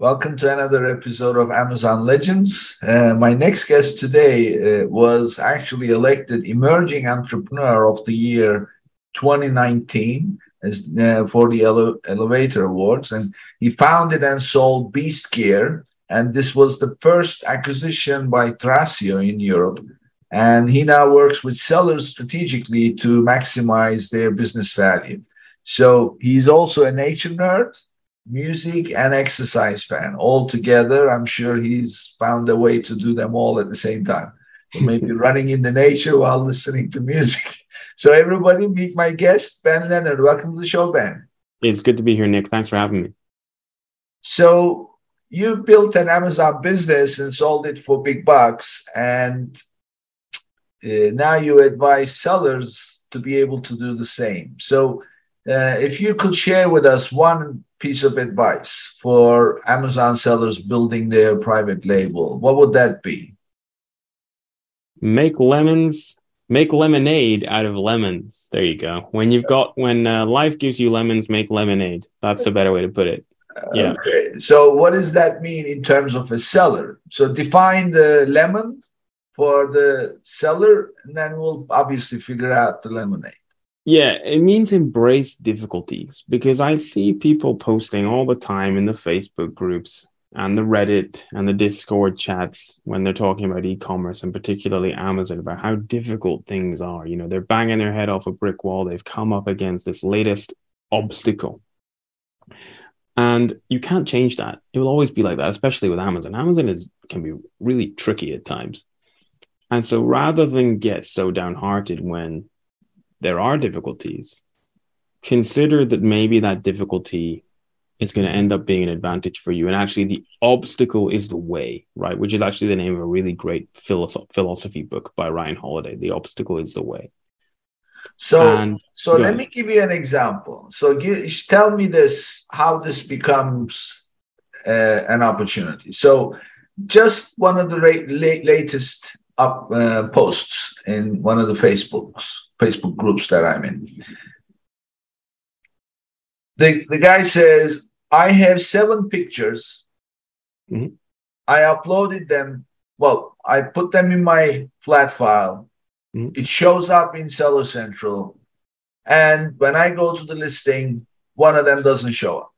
Welcome to another episode of Amazon Legends. Uh, my next guest today uh, was actually elected Emerging Entrepreneur of the Year 2019 as, uh, for the Ele- Elevator Awards. And he founded and sold Beast Gear. And this was the first acquisition by Thrasio in Europe. And he now works with sellers strategically to maximize their business value. So he's also a nature nerd music and exercise fan all together. I'm sure he's found a way to do them all at the same time. maybe running in the nature while listening to music. So everybody meet my guest, Ben Leonard. Welcome to the show, Ben. It's good to be here, Nick. Thanks for having me. So you built an Amazon business and sold it for big bucks, and uh, now you advise sellers to be able to do the same. So if you could share with us one piece of advice for Amazon sellers building their private label, what would that be? Make lemons, make lemonade out of lemons. There you go. When you've got, when uh, life gives you lemons, make lemonade. That's a better way to put it. Yeah. Okay. So, what does that mean in terms of a seller? So, define the lemon for the seller, and then we'll obviously figure out the lemonade. Yeah, it means embrace difficulties because I see people posting all the time in the Facebook groups and the Reddit and the Discord chats when they're talking about e-commerce and particularly Amazon about how difficult things are. You know, they're banging their head off a brick wall. They've come up against this latest obstacle. And you can't change that. It will always be like that, especially with Amazon. Amazon is can be really tricky at times. And so rather than get so downhearted when there are difficulties, consider that maybe that difficulty is going to end up being an advantage for you. And actually, the obstacle is the way, right? Which is actually the name of a really great philosoph- philosophy book by Ryan Holiday. The obstacle is the way. So, and, so let ahead. me give you an example. So, give, tell me this: how this becomes uh, an opportunity. So, just one of the ra- la- latest up uh, posts in one of the Facebooks Facebook groups that I'm in. The, the guy says, I have seven pictures. Mm-hmm. I uploaded them. Well, I put them in my flat file. Mm-hmm. It shows up in Seller Central. And when I go to the listing, one of them doesn't show up.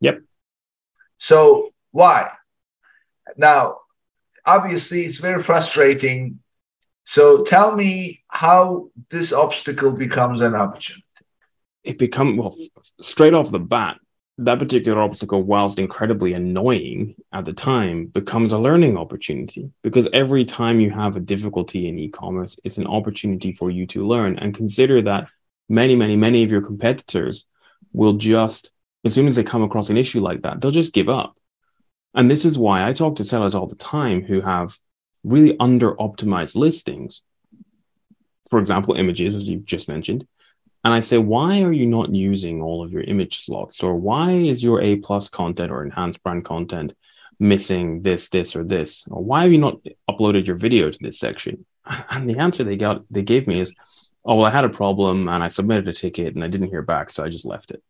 Yep. So why? Now, obviously, it's very frustrating so tell me how this obstacle becomes an opportunity. It become well straight off the bat. That particular obstacle, whilst incredibly annoying at the time, becomes a learning opportunity because every time you have a difficulty in e-commerce, it's an opportunity for you to learn. And consider that many, many, many of your competitors will just, as soon as they come across an issue like that, they'll just give up. And this is why I talk to sellers all the time who have really under optimized listings, for example, images, as you've just mentioned. And I say, why are you not using all of your image slots? Or why is your A plus content or enhanced brand content missing this, this, or this? Or why have you not uploaded your video to this section? And the answer they got they gave me is, oh well, I had a problem and I submitted a ticket and I didn't hear back, so I just left it.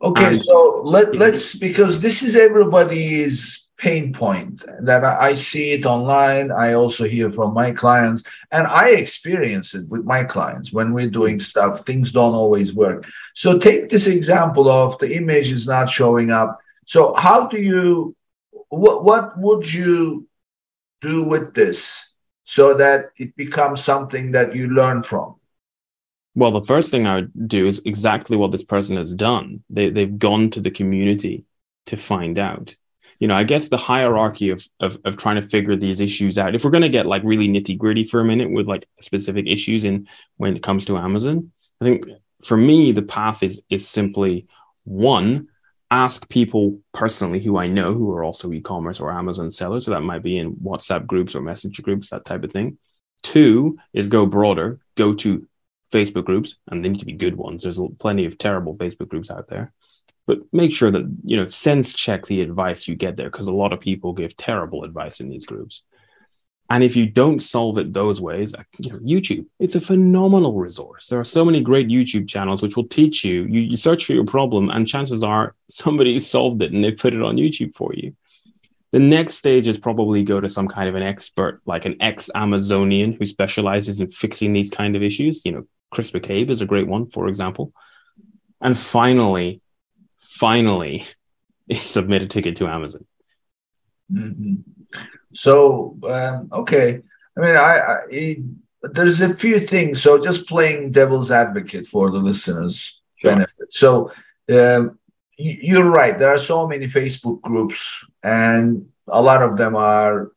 Okay, and, so let, let's because this is everybody's pain point that I see it online. I also hear from my clients, and I experience it with my clients when we're doing mm. stuff. Things don't always work. So take this example of the image is not showing up. So how do you? What what would you do with this so that it becomes something that you learn from? Well, the first thing I would do is exactly what this person has done. They, they've gone to the community to find out you know, I guess the hierarchy of, of, of trying to figure these issues out. If we're going to get like really nitty gritty for a minute with like specific issues in when it comes to Amazon, I think for me the path is is simply one, ask people personally who I know who are also e-commerce or Amazon sellers. So that might be in WhatsApp groups or messenger groups, that type of thing. Two is go broader, go to Facebook groups, and they need to be good ones. There's plenty of terrible Facebook groups out there. But make sure that, you know, sense check the advice you get there because a lot of people give terrible advice in these groups. And if you don't solve it those ways, you know, YouTube, it's a phenomenal resource. There are so many great YouTube channels which will teach you. You, you search for your problem, and chances are somebody solved it and they put it on YouTube for you. The next stage is probably go to some kind of an expert, like an ex Amazonian who specializes in fixing these kind of issues. You know, Chris McCabe is a great one, for example. And finally, finally, submit a ticket to Amazon. Mm-hmm. So um, okay, I mean, I, I, there's a few things. So just playing devil's advocate for the listeners' sure. benefit. So um, you're right. There are so many Facebook groups, and a lot of them are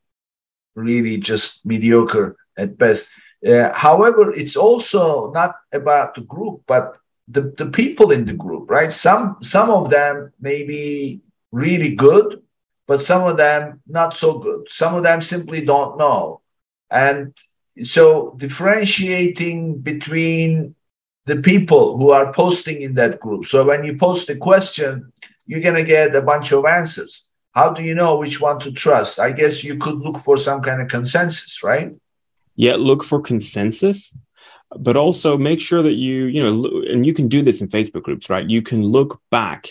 really just mediocre at best. Uh, however, it's also not about the group, but the, the people in the group, right? Some some of them may be really good, but some of them not so good. Some of them simply don't know. And so differentiating between the people who are posting in that group. So when you post a question, you're to get a bunch of answers. How do you know which one to trust? I guess you could look for some kind of consensus, right? Yeah, look for consensus, but also make sure that you, you know, and you can do this in Facebook groups, right? You can look back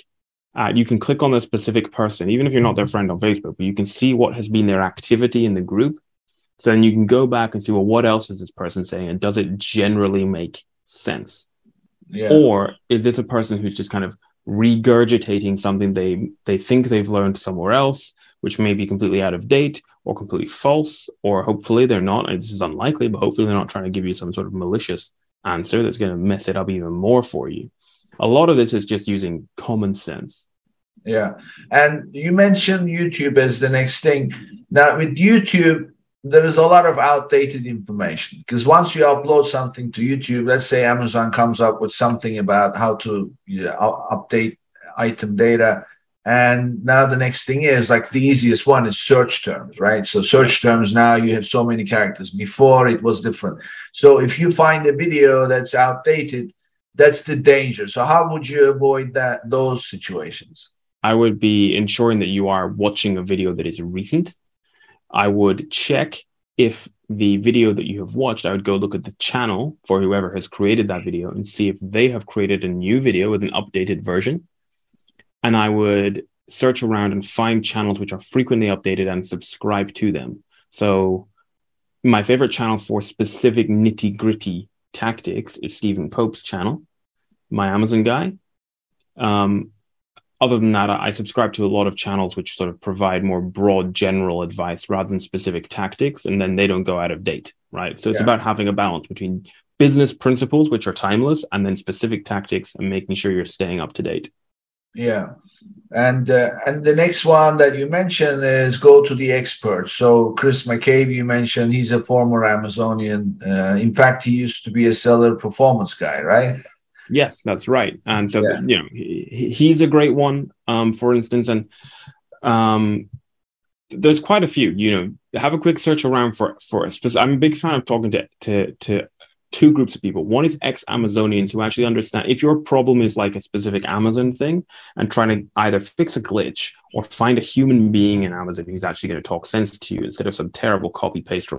uh, you can click on a specific person, even if you're not their friend on Facebook, but you can see what has been their activity in the group. So then you can go back and see, well, what else is this person saying? And does it generally make sense? Yeah. Or is this a person who's just kind of regurgitating something they they think they've learned somewhere else, which may be completely out of date or completely false, or hopefully they're not. This is unlikely, but hopefully they're not trying to give you some sort of malicious answer that's going to mess it up even more for you. A lot of this is just using common sense. Yeah. And you mentioned youtube as the next thing. Now with youtube there is a lot of outdated information because once you upload something to youtube let's say amazon comes up with something about how to you know, update item data and now the next thing is like the easiest one is search terms, right? So search terms now you have so many characters. Before it was different. So if you find a video that's outdated, that's the danger. So how would you avoid that those situations? I would be ensuring that you are watching a video that is recent. I would check if the video that you have watched, I would go look at the channel for whoever has created that video and see if they have created a new video with an updated version. And I would search around and find channels which are frequently updated and subscribe to them. So, my favorite channel for specific nitty gritty tactics is Stephen Pope's channel, my Amazon guy. Um, other than that, I subscribe to a lot of channels which sort of provide more broad, general advice rather than specific tactics, and then they don't go out of date, right? So it's yeah. about having a balance between business principles, which are timeless, and then specific tactics and making sure you're staying up to date. Yeah, and uh, and the next one that you mentioned is go to the experts. So Chris McCabe, you mentioned he's a former Amazonian. Uh, in fact, he used to be a seller performance guy, right? Yes, that's right. And so yeah. you know he, he's a great one. Um, for instance, and um, there's quite a few. You know, have a quick search around for for. Us because I'm a big fan of talking to to to two groups of people. One is ex Amazonians who actually understand if your problem is like a specific Amazon thing and trying to either fix a glitch or find a human being in Amazon who's actually going to talk sense to you instead of some terrible copy paste.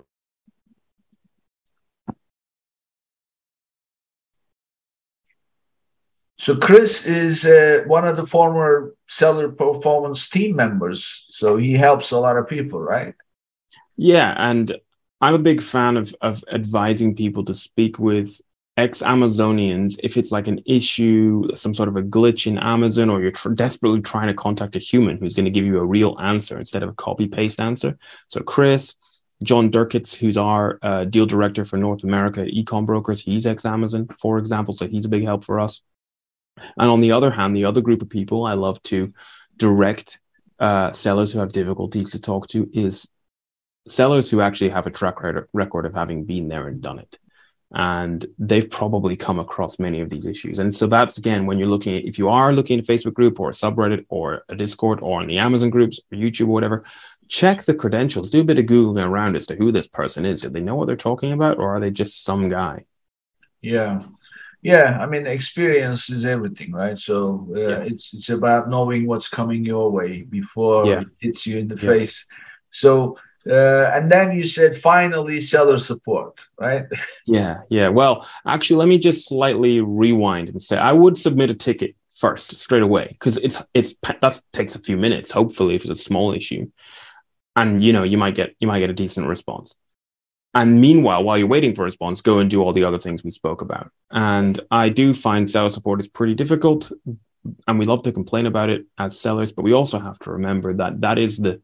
So Chris is uh, one of the former seller performance team members. So he helps a lot of people, right? Yeah, and I'm a big fan of of advising people to speak with ex Amazonians if it's like an issue, some sort of a glitch in Amazon, or you're tr- desperately trying to contact a human who's going to give you a real answer instead of a copy paste answer. So, Chris, John Durkitz, who's our uh, deal director for North America Ecom Brokers, he's ex Amazon, for example. So, he's a big help for us. And on the other hand, the other group of people I love to direct uh, sellers who have difficulties to talk to is sellers who actually have a track record of having been there and done it. and they've probably come across many of these issues. And so that's again when you're looking at if you are looking at a Facebook group or a subreddit or a Discord or in the Amazon groups or YouTube or whatever, check the credentials. Do a bit of googling around as to who this person is. Do they know what they're talking about, or are they just some guy? Yeah, yeah. I mean, experience is everything, right? So uh, yeah. it's it's about knowing what's coming your way before yeah. it hits you in the yeah. face. So uh, and then you said finally seller support, right? Yeah, yeah. Well, actually, let me just slightly rewind and say I would submit a ticket first straight away because it's it's that takes a few minutes. Hopefully, if it's a small issue, and you know you might get you might get a decent response. And meanwhile, while you're waiting for a response, go and do all the other things we spoke about. And I do find seller support is pretty difficult, and we love to complain about it as sellers, but we also have to remember that that is the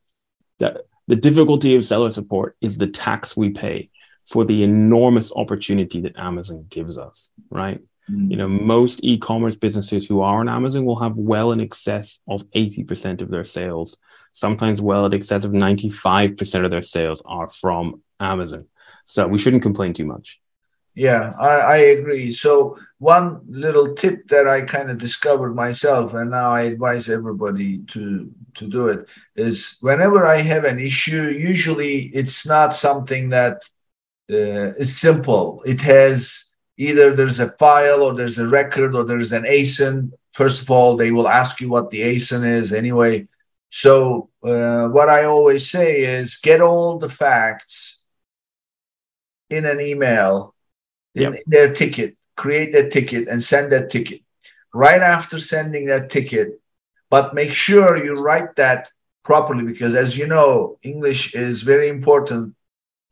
that the difficulty of seller support is the tax we pay for the enormous opportunity that Amazon gives us, right? Mm-hmm. You know, most e-commerce businesses who are on Amazon will have well in excess of 80% of their sales. Sometimes well in excess of 95% of their sales are from Amazon. So we shouldn't complain too much. Yeah, I, I agree. So one little tip that I kind of discovered myself, and now I advise everybody to to do it, is whenever I have an issue, usually it's not something that uh, is simple. It has either there's a file or there's a record or there's an ASIN. First of all, they will ask you what the ASIN is anyway. So uh, what I always say is get all the facts in an email yep. their ticket, create that ticket and send that ticket. Right after sending that ticket, but make sure you write that properly because, as you know, English is very important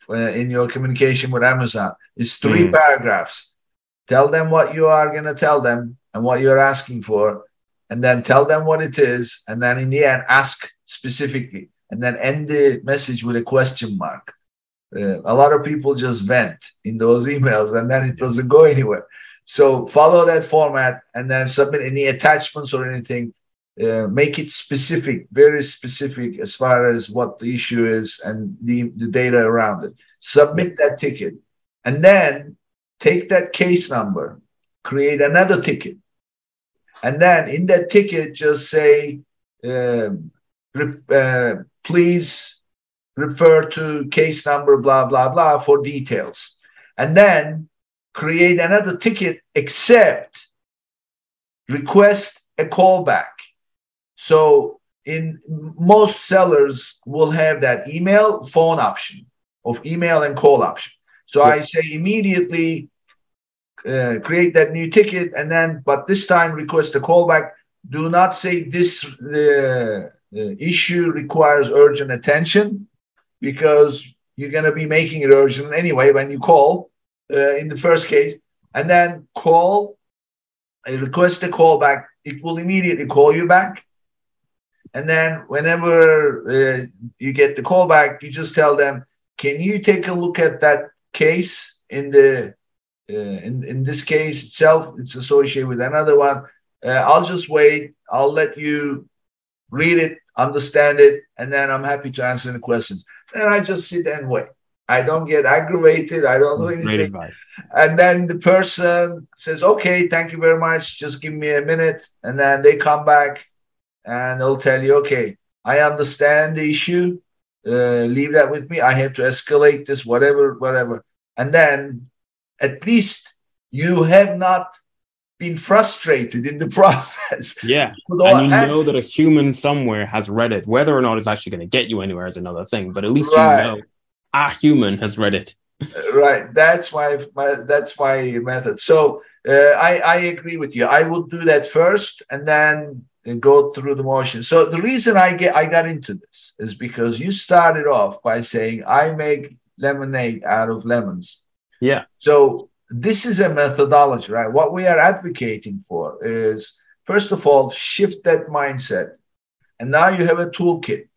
uh, in your communication with Amazon. It's three mm. paragraphs. Tell them what you are going to tell them and what you're asking for, and then tell them what it is, and then in the end, ask specifically, and then end the message with a question mark. Uh, a lot of people just vent in those emails and then it doesn't go anywhere. So follow that format and then submit any attachments or anything. Uh, make it specific, very specific as far as what the issue is and the, the data around it. Submit that ticket and then take that case number, create another ticket. And then in that ticket, just say, uh, uh, please refer to case number, blah, blah, blah for details. And then create another ticket except request a callback. So in most sellers will have that email phone option of email and call option. So I say immediately uh, create that new ticket and then, but this time request a callback. Do not say this uh, uh, issue requires urgent attention because you're going to be making it urgent anyway when you call uh, in the first case, and then call, request a call back. It will immediately call you back. And then whenever uh, you get the call back, you just tell them, "Can you take a look at that case in the uh, in in this case itself? It's associated with another one. Uh, I'll just wait. I'll let you read it, understand it, and then I'm happy to answer any questions." and I just sit and wait. I don't get aggravated. I don't do anything. And then the person says, okay, thank you very much. Just give me a minute. And then they come back and they'll tell you, okay, I understand the issue. Uh, leave that with me. I have to escalate this, whatever, whatever. And then at least you have not been frustrated in the process. Yeah. and you know that a human somewhere has read it. Whether or not it's actually going to get you anywhere is another thing, but at least right. you know a human has read it. right. That's my, my that's my method. So uh, I, I agree with you. I will do that first and then go through the motion. So the reason I get I got into this is because you started off by saying I make lemonade out of lemons. Yeah. So this is a methodology, right? What we are advocating for is, first of all, shift that mindset. And now you have a toolkit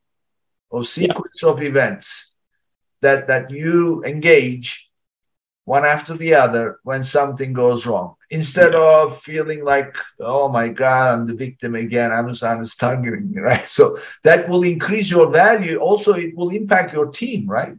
or sequence yeah. of events that, that you engage one after the other when something goes wrong. Instead yeah. of feeling like, oh my God, I'm the victim again, Amazon is targeting me, right? So that will increase your value. Also, it will impact your team, right?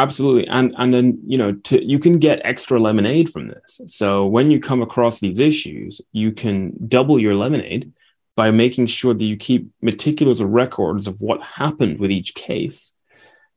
Absolutely, and and then you know to, you can get extra lemonade from this. So when you come across these issues, you can double your lemonade by making sure that you keep meticulous records of what happened with each case,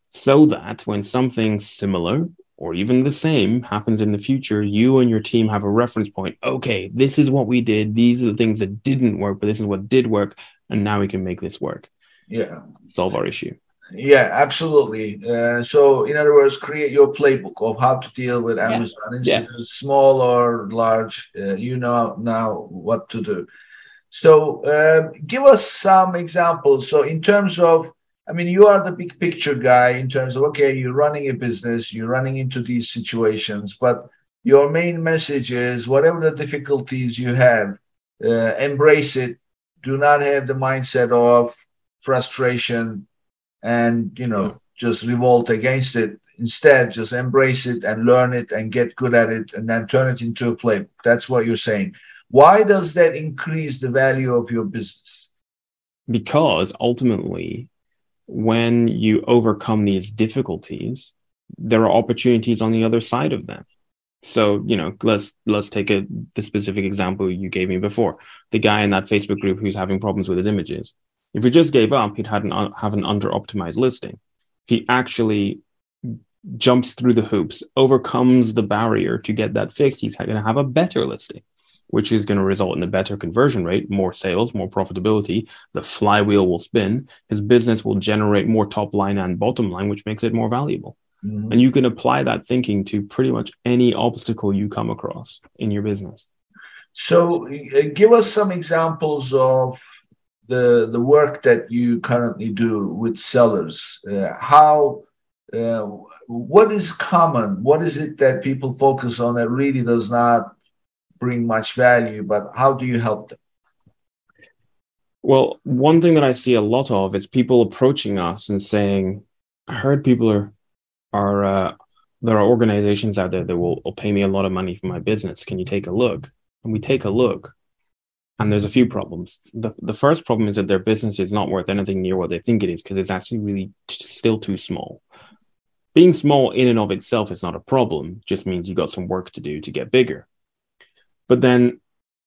so that when something similar or even the same happens in the future, you and your team have a reference point. Okay, this is what we did. These are the things that didn't work, but this is what did work, and now we can make this work. Yeah, solve our issue. Yeah, absolutely. Uh, so, in other words, create your playbook of how to deal with Amazon, yeah. small or large. Uh, you know now what to do. So, uh, give us some examples. So, in terms of, I mean, you are the big picture guy in terms of, okay, you're running a business, you're running into these situations, but your main message is whatever the difficulties you have, uh, embrace it. Do not have the mindset of frustration and you know yeah. just revolt against it. Instead just embrace it and learn it and get good at it and then turn it into a playbook that's what you're saying. Why does that increase the value of your business? Because ultimately when you overcome these difficulties there are opportunities on the other side of them. So you know let's let's take a the specific example you gave me before. The guy in that facebook group who's having problems with his images if he just gave up, he'd had an, have an under optimized listing. If he actually jumps through the hoops, overcomes the barrier to get that fixed, he's going to have a better listing, which is going to result in a better conversion rate, more sales, more profitability. The flywheel will spin. His business will generate more top line and bottom line, which makes it more valuable. Mm-hmm. And you can apply that thinking to pretty much any obstacle you come across in your business. So, uh, give us some examples of the the work that you currently do with sellers uh, how uh, what is common? What is it that people focus on that really does not bring much value but how do you help them? Well one thing that i see a lot of is people approaching us and saying i heard people are are uh, there are organizations out there that will, will pay me a lot of money for my business. Can you take a look? And we take a look and there's a few problems. The, the first problem is that their business is not worth anything near what they think it is because it's actually really t- still too small. Being small in and of itself is not a problem, just means you got some work to do to get bigger. But then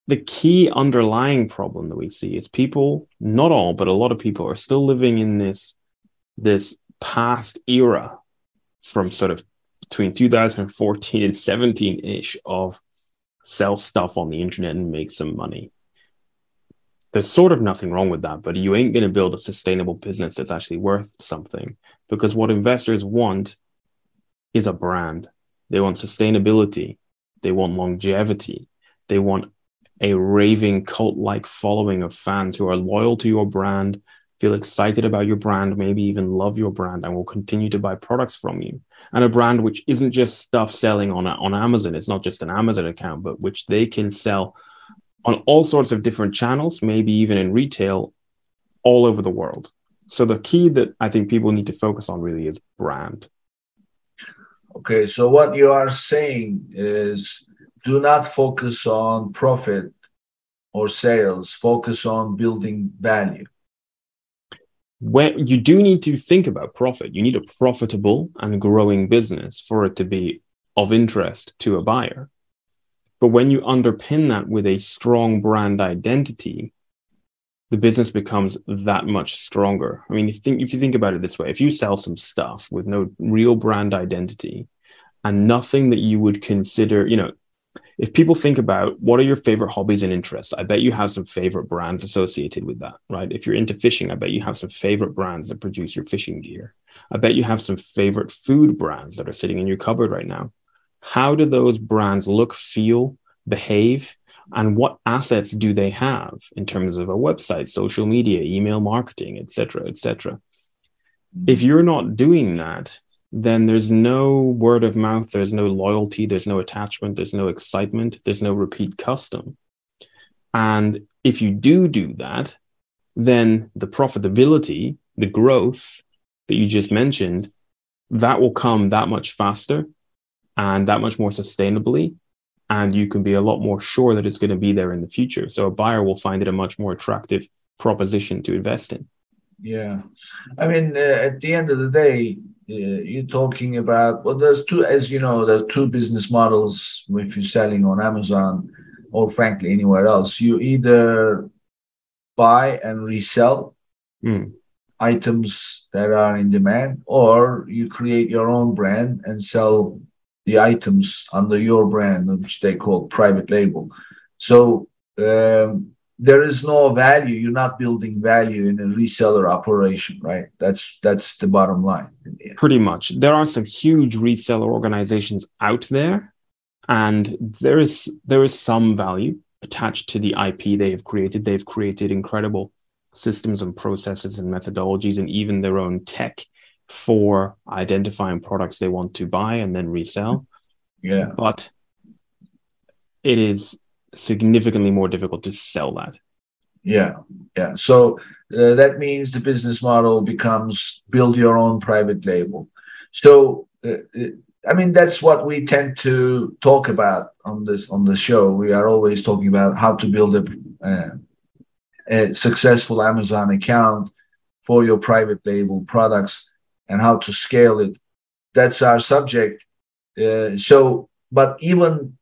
the key underlying problem that we see is people, not all, but a lot of people are still living in this, this past era from sort of between 2014 and 17 ish of sell stuff on the internet and make some money there's sort of nothing wrong with that, but you ain't going to build a sustainable business that's actually worth something because what investors want is a brand. They want sustainability, they want longevity, they want a raving cult like following of fans who are loyal to your brand, feel excited about your brand, maybe even love your brand, and will continue to buy products from you. And a brand which isn't just stuff selling on, on Amazon, it's not just an Amazon account, but which they can sell on all sorts of different channels, maybe even in retail all over the world. So the key that I think people need to focus on really is brand. Okay, so what you are saying is do not focus on profit or sales, focus on building value. When you do need to think about profit, you need a profitable and growing business for it to be of interest to a buyer. But when you underpin that with a strong brand identity, the business becomes that much stronger. I mean, if you think if you think about it this way, if you sell some stuff with no real brand identity and nothing that you would consider, you know, if people think about what are your favorite hobbies and interests, I bet you have some favorite brands associated with that, right? If you're into fishing, I bet you have some favorite brands that produce your fishing gear. I bet you have some favorite food brands that are sitting in your cupboard right now how do those brands look, feel, behave, and what assets do they have in terms of a website, social media, email marketing, etc., etc. If you're not doing that, then there's no word of mouth, there's no loyalty, there's no attachment, there's no excitement, there's no repeat custom. And if you do do that, then the profitability, the growth that you just mentioned, that will come that much faster and that much more sustainably. And you can be a lot more sure that it's going to be there in the future. So a buyer will find it a much more attractive proposition to invest in. Yeah, I mean, uh, at the end of the day, uh, you're talking about well, there's two, as you know, there's two business models if you're selling on Amazon or frankly anywhere else. You either buy and resell Mm. items that are in demand, or you create your own brand and sell the items under your brand, which they call private label. So um, there is no value. You're not building value in a reseller operation, right? That's that's the bottom line. Pretty much. There are some huge reseller organizations out there, and there is there is some value attached to the IP they have created. They've created incredible systems and processes and methodologies and even their own tech for identifying products they want to buy and then resell. Yeah. But it is significantly more difficult to sell that. Yeah. Yeah. So uh, that means the business model becomes build your own private label. So, uh, I mean, that's what we tend to talk about on this on the show. We are always talking about how to build a uh, a successful Amazon account for your private label products and how to scale it. That's our subject. Uh, so, but even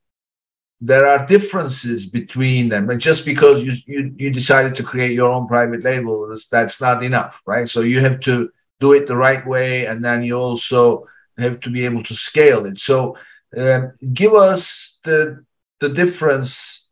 there are differences between them, and just because you, you you decided to create your own private label, that's, that's not enough, right? So you have to do it the right way, and then you also have to be able to scale it. So, uh, give us the the difference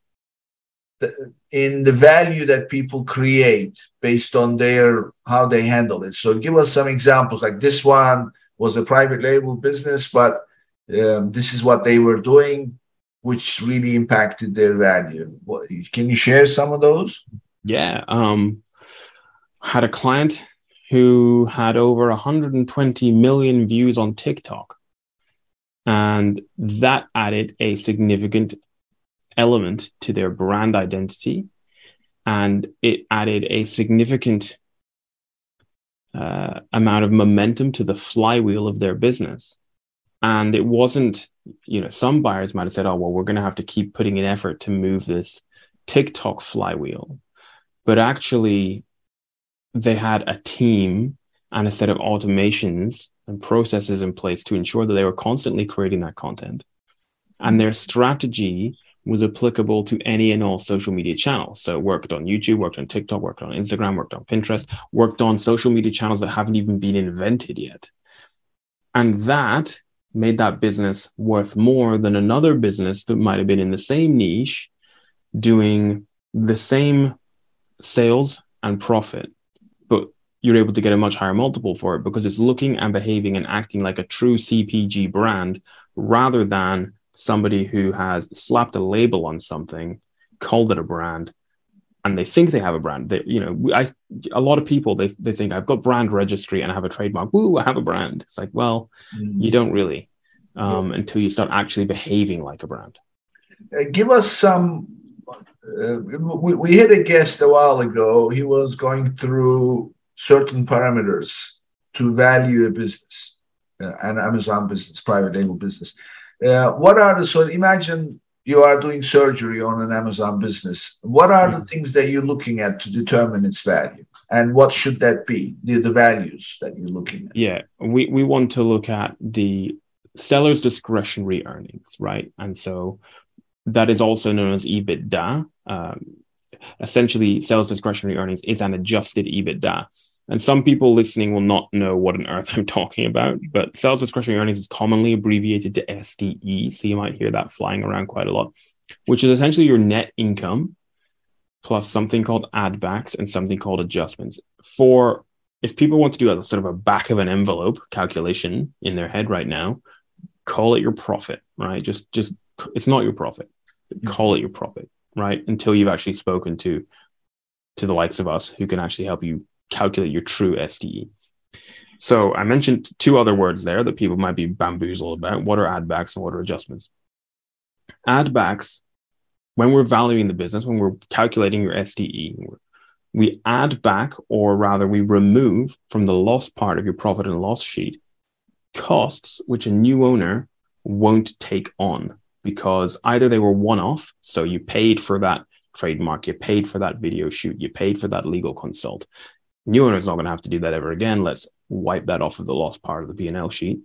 in the value that people create based on their how they handle it. So give us some examples. Like this one was a private label business, but um, this is what they were doing, which really impacted their value. What, can you share some of those? Yeah, um, had a client who had over 120 million views on TikTok, and that added a significant element to their brand identity and it added a significant uh, amount of momentum to the flywheel of their business. And it wasn't you know some buyers might have said oh well we're going to have to keep putting in effort to move this tiktok flywheel. But actually they had a team and a set of automations and processes in place to ensure that they were constantly creating that content. And their strategy was applicable to any and all social media channels. So worked on YouTube, worked on TikTok, worked on Instagram, worked on Pinterest, worked on social media channels that haven't even been invented yet. And that made that business worth more than another business that might have been in the same niche doing the same sales and profit, but you're able to get a much higher multiple for it because it's looking and behaving and acting like a true CPG brand rather than somebody who has slapped a label on something, called it a brand, and they think they have a brand. They, you know, I a lot of people they they think I've got brand registry and I have a trademark. Woo, I have a brand. It's like, well, mm. you don't really um, yeah. until you start actually behaving like a brand. Uh, give us some. Uh, we, we had a guest a while ago. He was going through certain parameters to value a business, uh, an Amazon business, private label business. Uh, what are the so imagine you are doing surgery on an Amazon business. What are the mm-hmm. things that you're looking at to determine its value? And what should that be? The, the values that you're looking at. Yeah, we, we want to look at the seller's discretionary earnings, right? And so that is also known as EBITDA. Um, essentially, seller's discretionary earnings is an adjusted EBITDA. And some people listening will not know what on earth I'm talking about, but sales discretionary earnings is commonly abbreviated to SDE. So you might hear that flying around quite a lot, which is essentially your net income plus something called add backs and something called adjustments. For if people want to do a sort of a back of an envelope calculation in their head right now, call it your profit, right? Just just it's not your profit. Mm-hmm. Call it your profit, right? Until you've actually spoken to to the likes of us who can actually help you calculate your true SDE. So I mentioned two other words there that people might be bamboozled about. What are add backs and what are adjustments? Add backs, when we're valuing the business, when we're calculating your SDE, we add back, or rather, we remove from the loss part of your profit and loss sheet costs which a new owner won't take on because either they were one off, so you paid for that trademark, you paid for that video shoot, you paid for that legal consult, New owner is not going to have to do that ever again. Let's wipe that off of the lost part of the P&L sheet.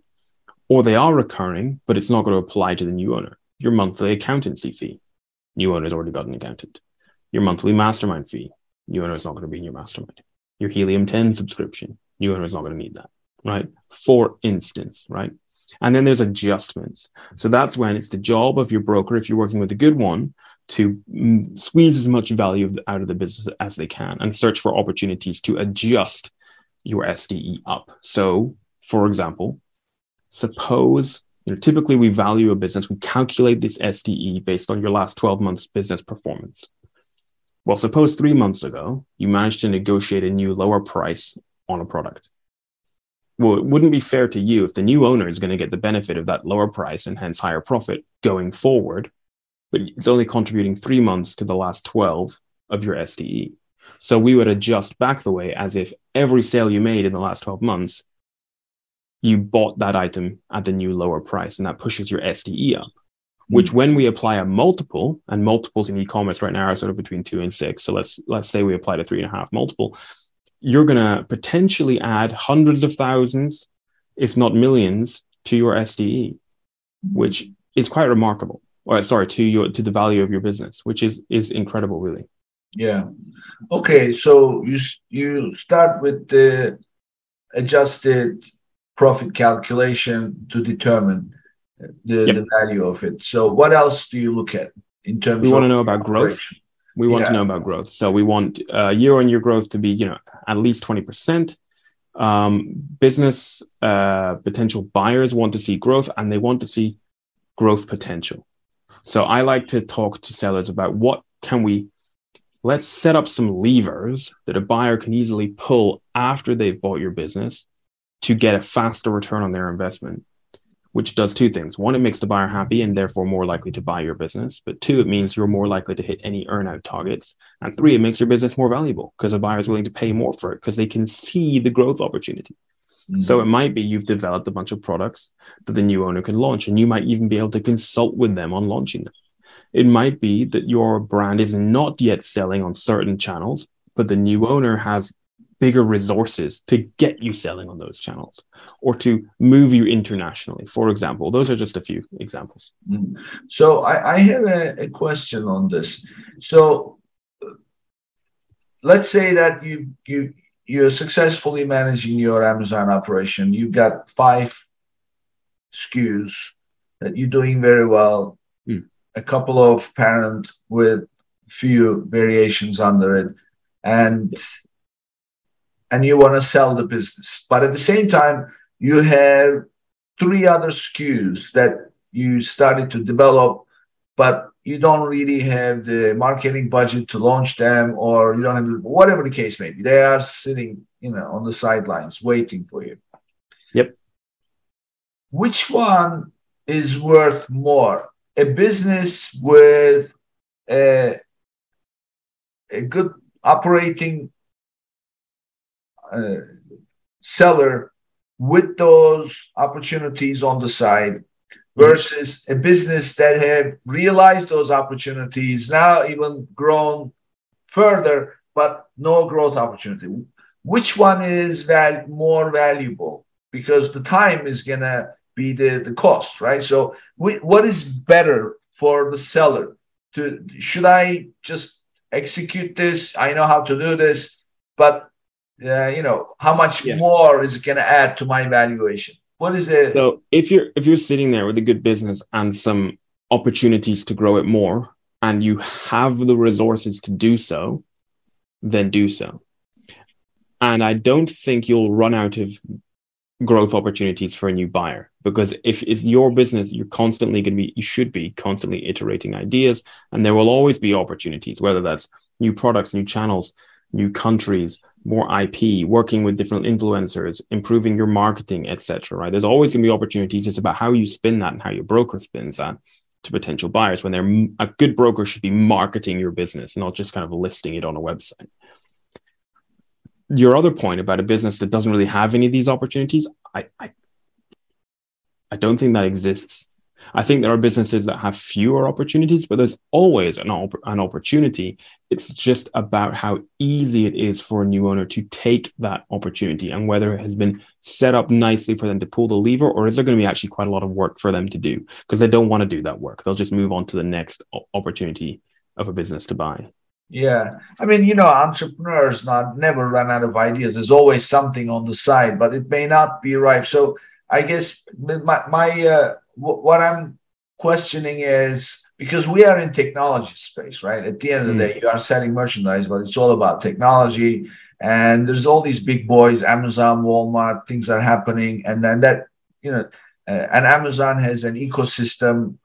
Or they are recurring, but it's not going to apply to the new owner. Your monthly accountancy fee. New owner's already got an accountant. Your monthly mastermind fee. New owner is not going to be in your mastermind. Your Helium 10 subscription. New owner is not going to need that, right? For instance, right? And then there's adjustments. So that's when it's the job of your broker, if you're working with a good one, to mm, squeeze as much value out of the business as they can and search for opportunities to adjust your SDE up. So, for example, suppose you know, typically we value a business, we calculate this SDE based on your last 12 months business performance. Well, suppose three months ago you managed to negotiate a new lower price on a product. Well, it wouldn't be fair to you if the new owner is going to get the benefit of that lower price and hence higher profit going forward but it's only contributing three months to the last 12 of your SDE. So we would adjust back the way as if every sale you made in the last 12 months, you bought that item at the new lower price, and that pushes your SDE up. Which, when we apply a multiple, and multiples in e-commerce right now are sort of between two and six. So let's let's say we apply a three and a half multiple, you're going to potentially add hundreds of thousands, if not millions, to your SDE, which is quite remarkable. Or sorry to your to the value of your business which is is incredible really. Yeah. Okay so you you start with the adjusted profit calculation to determine the, yep. the value of it. So what else do you look at in terms we want to know about growth we want yeah. to know about growth. So we want uh, year on year growth to be you know at least 20% um, business uh, potential buyers want to see growth and they want to see growth potential. So I like to talk to sellers about what can we let's set up some levers that a buyer can easily pull after they've bought your business to get a faster return on their investment which does two things one it makes the buyer happy and therefore more likely to buy your business but two it means you're more likely to hit any earnout targets and three it makes your business more valuable because a buyer is willing to pay more for it because they can see the growth opportunity Mm-hmm. So it might be you've developed a bunch of products that the new owner can launch, and you might even be able to consult with them on launching them. It might be that your brand is not yet selling on certain channels, but the new owner has bigger resources to get you selling on those channels or to move you internationally. For example, those are just a few examples. Mm-hmm. So I, I have a, a question on this. So let's say that you you you're successfully managing your Amazon operation. You've got five SKUs that you're doing very well, mm. a couple of parent with few variations under it, and and you want to sell the business. But at the same time, you have three other SKUs that you started to develop, but you don't really have the marketing budget to launch them, or you don't have whatever the case may be. They are sitting, you know, on the sidelines waiting for you. Yep. Which one is worth more? A business with a, a good operating uh, seller with those opportunities on the side versus a business that have realized those opportunities, now even grown further, but no growth opportunity. Which one is val- more valuable? Because the time is going to be the, the cost, right? So, we, what is better for the seller? To should I just execute this? I know how to do this, but uh, you know how much yeah. more is it going to add to my valuation? What is it? So if you're if you're sitting there with a good business and some opportunities to grow it more, and you have the resources to do so, then do so. And I don't think you'll run out of growth opportunities for a new buyer because if it's your business, you're constantly going to be, you should be constantly iterating ideas, and there will always be opportunities, whether that's new products, new channels, new countries, more IP, working with different influencers, improving your marketing, etc. Right? There's always going to be opportunities. It's about how you spin that and how your broker spins that to potential buyers. When they're a good broker, should be marketing your business, not just kind of listing it on a website. Your other point about a business that doesn't really have any of these opportunities, I, I, I don't think that exists. I think there are businesses that have fewer opportunities, but there's always an, op- an opportunity. It's just about how easy it is for a new owner to take that opportunity and whether it has been set up nicely for them to pull the lever or is there going to be actually quite a lot of work for them to do because they don't want to do that work. They'll just move on to the next opportunity of a business to buy. Yeah, I mean, you know, entrepreneurs not never run out of ideas. There's always something on the side, but it may not be right. So I guess my my uh, what I'm questioning is because we are in technology space, right? At the end of the mm. day, you are selling merchandise, but it's all about technology. And there's all these big boys, Amazon, Walmart, things are happening, and then that you know, uh, and Amazon has an ecosystem.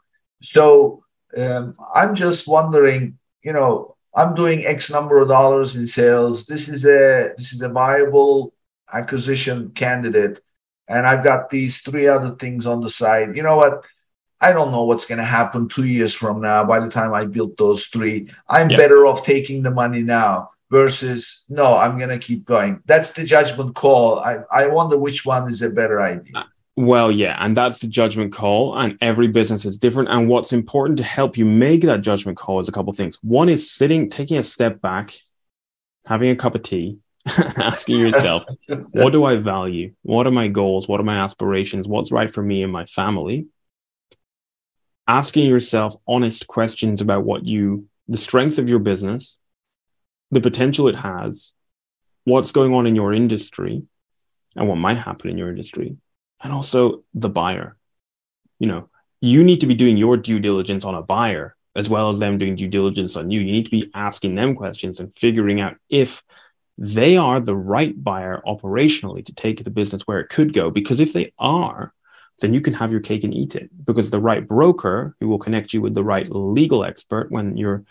So um, I'm just wondering, you know I'm doing X number of dollars in sales. This is a this is a viable acquisition candidate, and I've got these three other things on the side. You know what? I don't know what's going to happen two years from now. By the time I built those three, I'm yep. better off taking the money now versus no, I'm going to keep going. That's the judgment call. I, I wonder which one is a better idea. Uh, well, yeah, and that's the judgment call, and every business is different. And what's important to help you make that judgment call is a couple things. One is sitting, taking a step back, having a cup of tea, asking yourself, what do I value? What are my goals? What are my aspirations? What's right for me and my family? Asking yourself honest questions about what you, the strength of your business, the potential it has, what's going on in your industry, and what might happen in your industry and also the buyer. You know, you need to be doing your due diligence on a buyer as well as them doing due diligence on you. You need to be asking them questions and figuring out if they are the right buyer operationally to take the business where it could go. Because if they are, then you can have your cake and eat it. Because the right broker who will connect you with the right legal expert when you're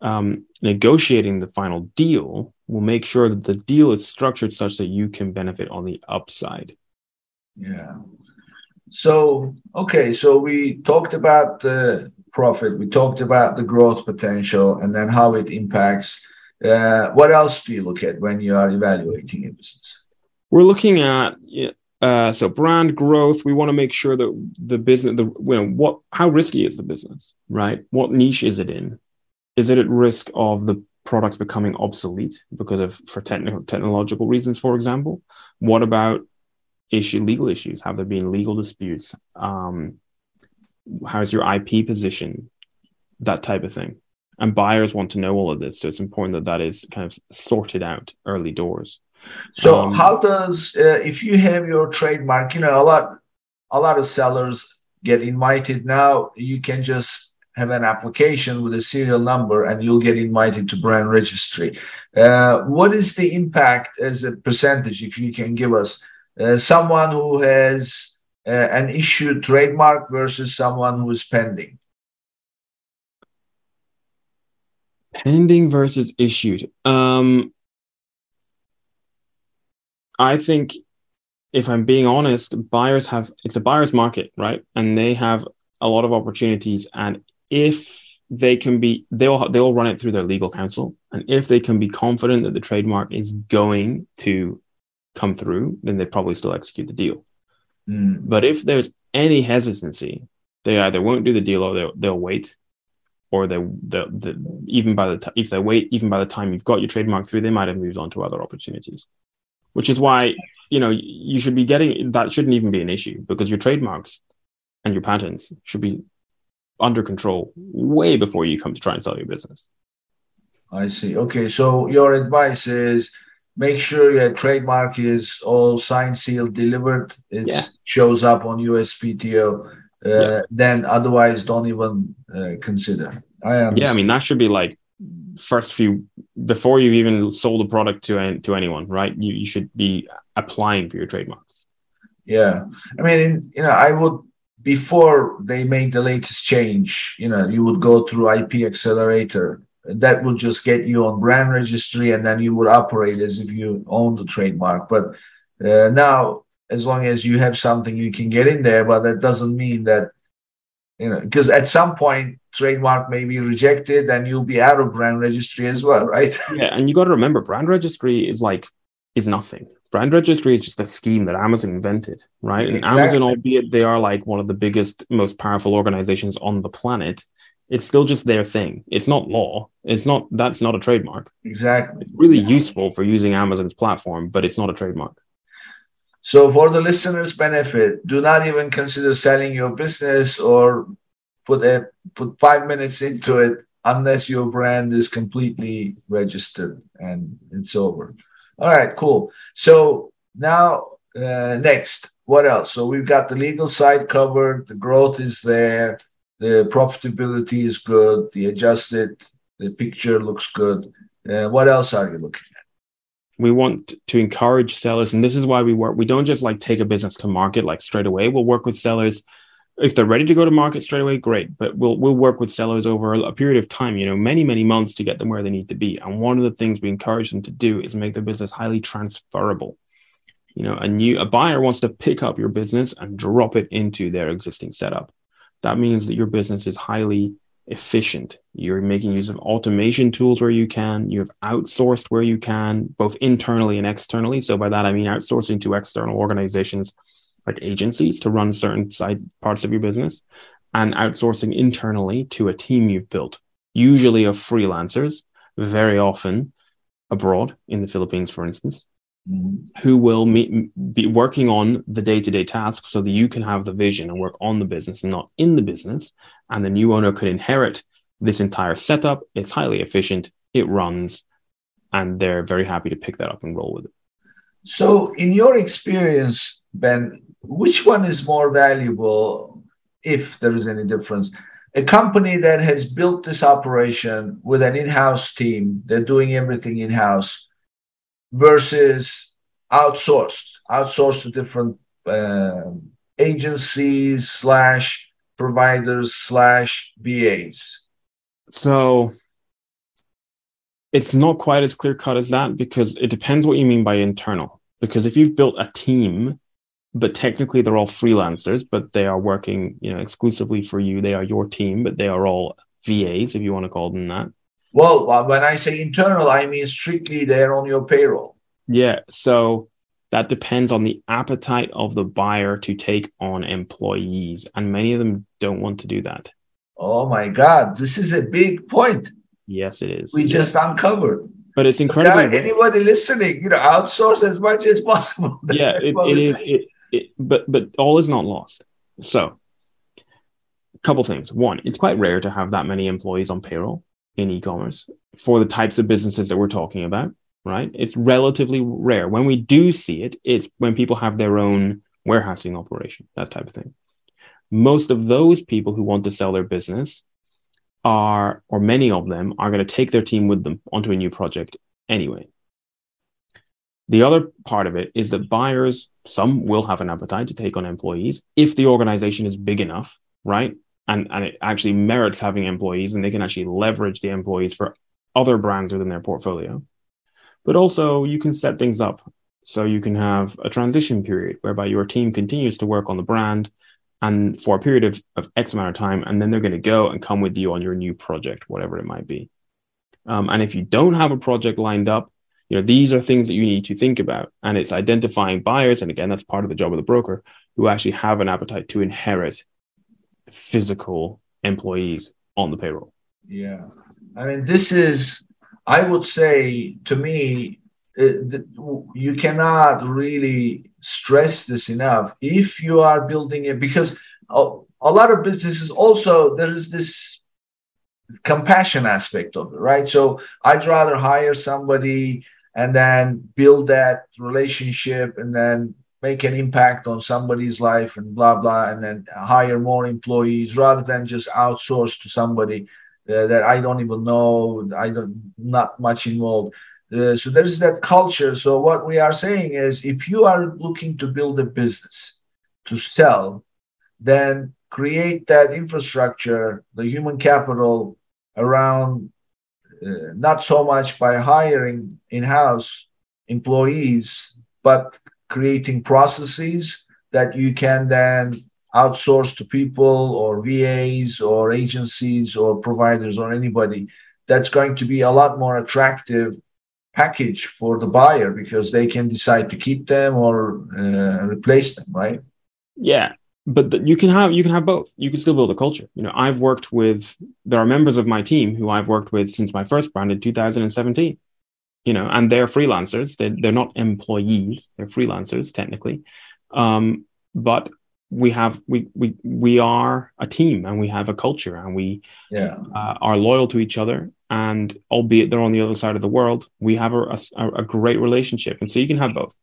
um, negotiating the final deal will make sure that the deal is structured such that you can benefit on the upside. Yeah. So, okay, so we talked about the profit, we talked about the growth potential, and then how it impacts. Uh, what else do you look at when you are evaluating a business? We're looking at uh, so brand growth. We want to make sure that the business, the you know, what how risky is the business, right? What niche is it in? Is it at risk of the products becoming obsolete because of for technical technological reasons, for example? What about issue legal issues? Have there been legal disputes? Um, how's your IP position? That type of thing. And buyers want to know all of this, so it's important that that is kind of sorted out early doors. So, um, how does uh, if you have your trademark? You know, a lot, a lot of sellers get invited now. You can just have an application with a serial number and you'll get invited to brand registry. Uh, what is the impact as a percentage, if you can give us, uh, someone who has uh, an issued trademark versus someone who is pending? Pending versus issued. Um, I think, if I'm being honest, buyers have it's a buyer's market, right? And they have a lot of opportunities. And if they can be, they'll they'll run it through their legal counsel, and if they can be confident that the trademark is going to come through, then they probably still execute the deal. Mm. But if there's any hesitancy, they either won't do the deal or they'll, they'll wait, or they they even by the t- if they wait even by the time you've got your trademark through, they might have moved on to other opportunities. Which is why you know you should be getting that shouldn't even be an issue because your trademarks and your patents should be under control way before you come to try and sell your business. I see. Okay, so your advice is make sure your trademark is all signed, sealed, delivered. It yeah. shows up on USPTO. Uh, yeah. Then otherwise, don't even uh, consider. I yeah, I mean that should be like first few before you've even sold a product to to anyone, right? You you should be applying for your trademarks. Yeah, I mean, you know, I would before they made the latest change. You know, you would go through IP Accelerator that would just get you on brand registry and then you would operate as if you own the trademark but uh, now as long as you have something you can get in there but that doesn't mean that you know because at some point trademark may be rejected and you'll be out of brand registry as well right yeah and you got to remember brand registry is like is nothing Brand registry is just a scheme that Amazon invented, right? And exactly. Amazon, albeit they are like one of the biggest, most powerful organizations on the planet, it's still just their thing. It's not law. It's not that's not a trademark. Exactly. It's really yeah. useful for using Amazon's platform, but it's not a trademark. So for the listeners' benefit, do not even consider selling your business or put a put five minutes into it unless your brand is completely registered and it's over. All right, cool. So now uh, next, what else? So we've got the legal side covered. The growth is there the profitability is good. The adjusted, the picture looks good. Uh, what else are you looking? We want to encourage sellers, and this is why we work. We don't just like take a business to market like straight away. We'll work with sellers if they're ready to go to market straight away. Great, but we'll we'll work with sellers over a period of time. You know, many many months to get them where they need to be. And one of the things we encourage them to do is make their business highly transferable. You know, a new a buyer wants to pick up your business and drop it into their existing setup that means that your business is highly efficient. You're making use of automation tools where you can. You have outsourced where you can, both internally and externally. So by that I mean outsourcing to external organizations like agencies to run certain side parts of your business, and outsourcing internally to a team you've built, usually of freelancers, very often abroad in the Philippines, for instance, who will meet, be working on the day-to-day tasks so that you can have the vision and work on the business and not in the business. And the new owner could inherit this entire setup. It's highly efficient. It runs. And they're very happy to pick that up and roll with it. So in your experience ben which one is more valuable if there is any difference? A company that has built this operation with an in-house team they're doing everything in-house versus outsourced, outsourced to different uh, agencies slash providers slash VAs. So it's not quite as clear cut as that because it depends what you mean by internal. Because if you've built a team, but technically they're all freelancers, but they are working, you know, exclusively for you. They are your team, but they are all VAs, if you want to call them that. Well, when I say internal, I mean strictly they're on your payroll. Yeah. So that depends on the appetite of the buyer to take on employees. And many of them don't want to do that. Oh my God. This is a big point. Yes, it is. We just uncovered. But it's incredible. Yeah, anybody listening, you know, outsource as much as possible. yeah, it, it is. It, it, but but all is not lost. So, a couple things. One, it's quite rare to have that many employees on payroll in e-commerce for the types of businesses that we're talking about, right? It's relatively rare. When we do see it, it's when people have their own warehousing operation, that type of thing. Most of those people who want to sell their business are, or many of them, are going to take their team with them onto a new project anyway. The other part of it is that buyers, some will have an appetite to take on employees if the organization is big enough, right? And and it actually merits having employees and they can actually leverage the employees for other brands within their portfolio. But also you can set things up so you can have a transition period whereby your team continues to work on the brand and for a period of, of x amount of time and then they're going to go and come with you on your new project whatever it might be. Um, and if you don't have a project lined up you know these are things that you need to think about. And it's identifying buyers and again that's part of the job of the broker who actually have an appetite to inherit physical employees on the payroll. Yeah. I mean, this is, I would say to me, it, you cannot really stress this enough. If you are building it, because a, a lot of businesses also, there is this compassion aspect of it, right? So I'd rather hire somebody and then build that relationship and then make an impact on somebody's life and blah blah and then hire more employees rather than just outsource to somebody uh, that i don't even know i don't not much involved. Uh, so there's that culture. So what we are saying is if you are looking to build a business to sell then create that infrastructure the human capital around uh, not so much by hiring in-house employees but creating processes that you can then outsource to people or VAs or agencies or providers or anybody. That's going to be a lot more attractive package for the buyer because they can decide to keep them or uh, replace them, right? Yeah, but the, you can have you can have both. You can still build a culture. You know, I've worked with there are members of my team who I've worked with since my first brand in 2017. You know, and they're freelancers. They they're not employees. They're freelancers technically, um, but we have we we we are a team and we have a culture and we yeah. uh, are loyal to each other and albeit they're on the other side of the world we have a, a, a great relationship and so you can have both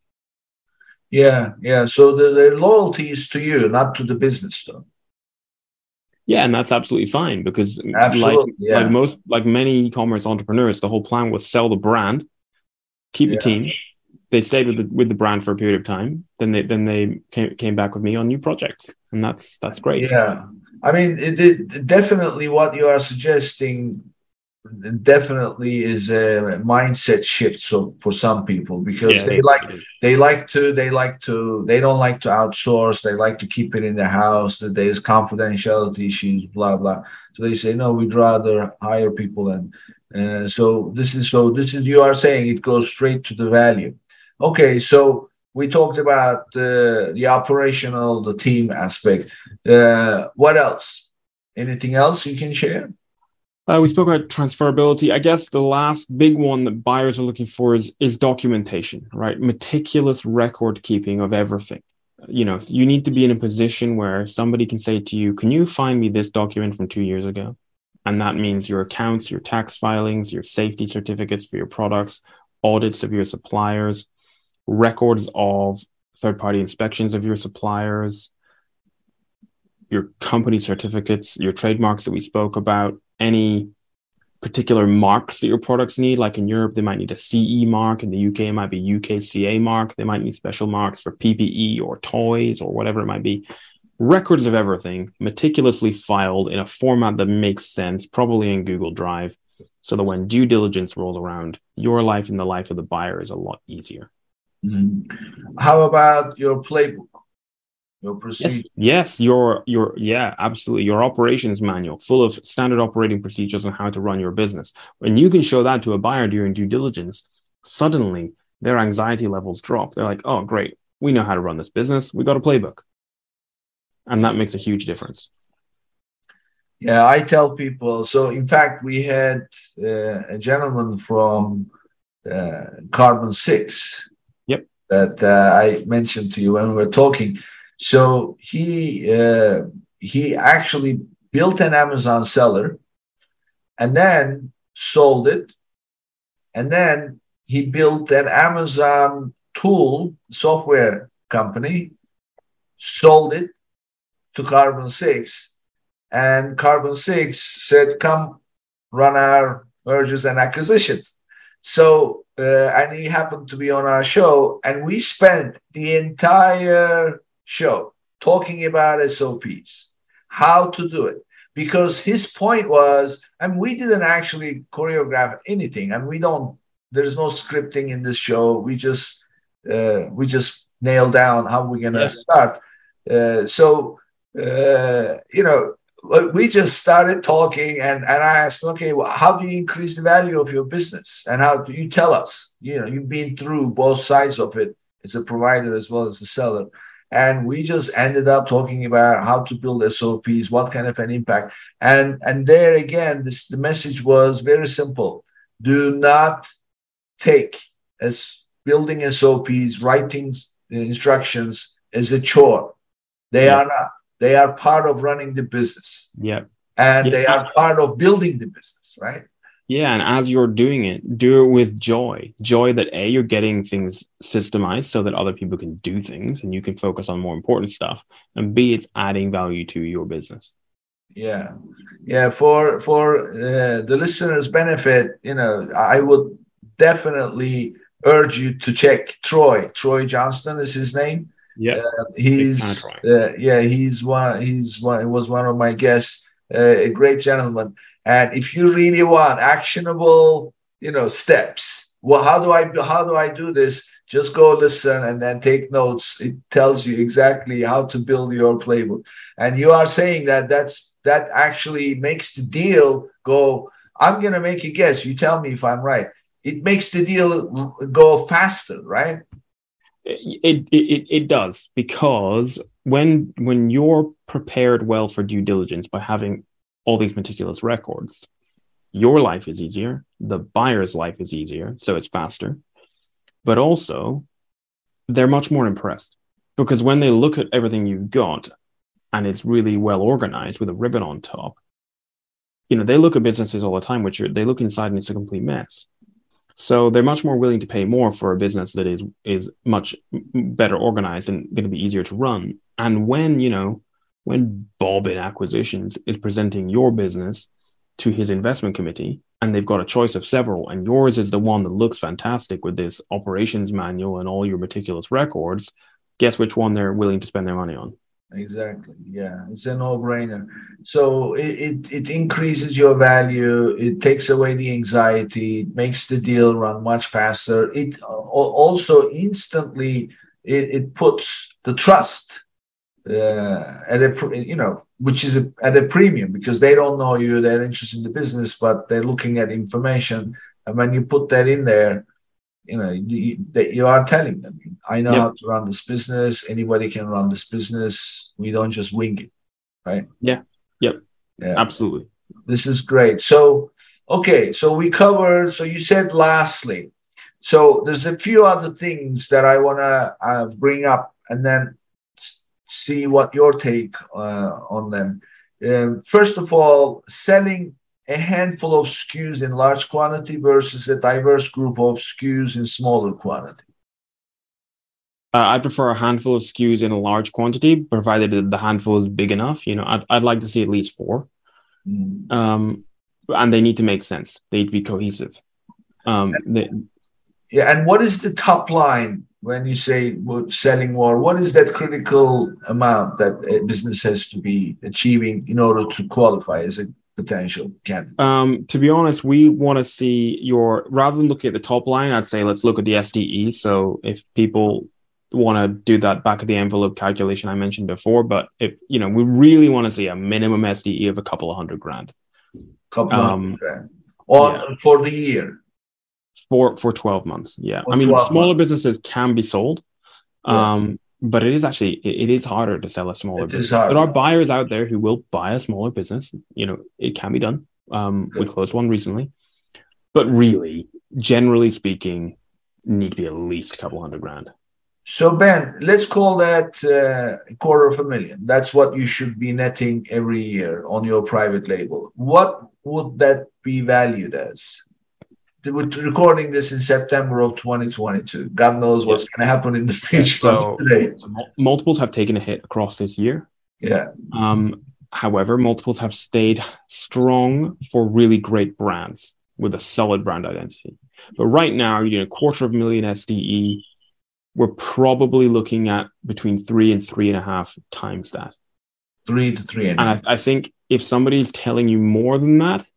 yeah yeah so the, the loyalty is to you not to the business though yeah and that's absolutely fine because absolutely, like yeah. like most like many e-commerce entrepreneurs the whole plan was sell the brand keep yeah. the team they stayed with the with the brand for a period of time. Then they then they came, came back with me on new projects, and that's that's great. Yeah, I mean, it, it, definitely what you are suggesting definitely is a mindset shift so for some people because yeah, they like they like to they like to they don't like to outsource they like to keep it in the house that there's confidentiality issues blah blah so they say no we'd rather hire people and uh, so this is so this is you are saying it goes straight to the value Okay, so we talked about the the operational, the team aspect. Uh, what else? Anything else you can share? Uh, we spoke about transferability. I guess the last big one that buyers are looking for is is documentation, right? Meticulous record keeping of everything. You know, you need to be in a position where somebody can say to you, "Can you find me this document from two years ago?" And that means your accounts, your tax filings, your safety certificates for your products, audits of your suppliers, records of third party inspections of your suppliers, your company certificates, your trademarks that we spoke about, any particular marks that your products need. Like in Europe, they might need a CE mark. In the UK, it might be UKCA mark. They might need special marks for PPE or toys or whatever it might be. Records of everything meticulously filed in a format that makes sense, probably in Google Drive, so that when due diligence rolls around, your life and the life of the buyer is a lot easier. Mm-hmm. How about your playbook? Your procedure? Yes, yes, your your yeah, absolutely. Your operations manual full of standard operating procedures on how to run your business. When you can show that to a buyer during due diligence, suddenly their anxiety levels drop. They're like, "Oh, great. We know how to run this business. We got a playbook." And that makes a huge difference. Yeah, I tell people. So, in fact, we had uh, a gentleman from uh, Carbon Six that uh, I mentioned to you when we were talking. So he uh, he actually built an Amazon seller, and then sold it, and then he built an Amazon tool software company, sold it to Carbon Six, and Carbon Six said, "Come run our mergers and acquisitions." So, uh, and he happened to be on our show, and we spent the entire show talking about SOPs, how to do it. Because his point was, and we didn't actually choreograph anything, and we don't. There's no scripting in this show. We just uh, we just nail down how we're gonna start. Uh, so uh, you know, we just started talking and, and I asked, okay, well, how do you increase the value of your business? And how do you tell us? You know, you've been through both sides of it as a provider as well as a seller. And we just ended up talking about how to build SOPs, what kind of an impact. And and there again, this the message was very simple. Do not take as building SOPs, writing instructions as a chore. They yeah. are not they are part of running the business. Yeah. And yeah. they are part of building the business, right? Yeah, and as you're doing it, do it with joy. Joy that A, you're getting things systemized so that other people can do things and you can focus on more important stuff. And B, it's adding value to your business. Yeah. Yeah. For for uh, the listeners' benefit, you know, I would definitely urge you to check Troy. Troy Johnston is his name. Yeah, uh, he's uh, yeah he's one he's one was one of my guests, uh, a great gentleman. And if you really want actionable, you know, steps, well, how do I how do I do this? Just go listen and then take notes. It tells you exactly how to build your playbook. And you are saying that that's that actually makes the deal go. I'm gonna make a guess. You tell me if I'm right. it makes the deal go faster, right? It, it it does because when when you're prepared well for due diligence by having all these meticulous records, your life is easier, the buyer's life is easier, so it's faster. But also, they're much more impressed because when they look at everything you've got and it's really well organized with a ribbon on top, you know, they look at businesses all the time, which are, they look inside and it's a complete mess. So they're much more willing to pay more for a business that is is much better organized and going to be easier to run. And when you know when Bob in acquisitions is presenting your business to his investment committee, and they've got a choice of several, and yours is the one that looks fantastic with this operations manual and all your meticulous records, guess which one they're willing to spend their money on? Exactly. Yeah, it's a no-brainer. So it, it, it increases your value. It takes away the anxiety. It makes the deal run much faster. It uh, also instantly it, it puts the trust uh, at a you know which is a, at a premium because they don't know you. They're interested in the business, but they're looking at information. And when you put that in there, you know you, you are telling them i know yep. how to run this business. Anybody can run this business. We don't just wing it. Right? Yeah. Yep. Yeah. Absolutely. This is great. So okay. So we covered so you said lastly. So there's a few other things that i want to uh, bring up and then see what your take uh, on them uh, first of all selling a handful of SKUs in large quantity versus a diverse group of SKUs in smaller quantity? Uh, I prefer a handful of SKUs in a large quantity, provided the handful is big enough. You know, I'd, I'd like to see at least four. Mm. Um, and they need to make sense. They need to be cohesive. Um, they, yeah, and what is the top line when you say selling more? What is that critical amount that a business has to be achieving in order to qualify as a potential candidate? Um, to be honest, we want to see your rather than looking at the top line, I'd say let's look at the SDE. So if people want to do that back of the envelope calculation I mentioned before, but if you know, we really want to see a minimum SDE of a couple of hundred grand. Couple um, hundred grand. On yeah. for the year. For for 12 months. Yeah. For I mean smaller months. businesses can be sold. Yeah. Um but it is actually it, it is harder to sell a smaller it business. There are buyers out there who will buy a smaller business. You know, it can be done. Um, we closed one recently, but really, generally speaking, need to be at least a couple hundred grand. So Ben, let's call that uh, a quarter of a million. That's what you should be netting every year on your private label. What would that be valued as? We're recording this in September of 2022. God knows what's going to happen in the future. So, today. So multiples have taken a hit across this year. Yeah. Um, however, multiples have stayed strong for really great brands with a solid brand identity. But right now, you're doing a quarter of a million SDE. We're probably looking at between three and three and a half times that. Three to three and, and I, I think if somebody's telling you more than that,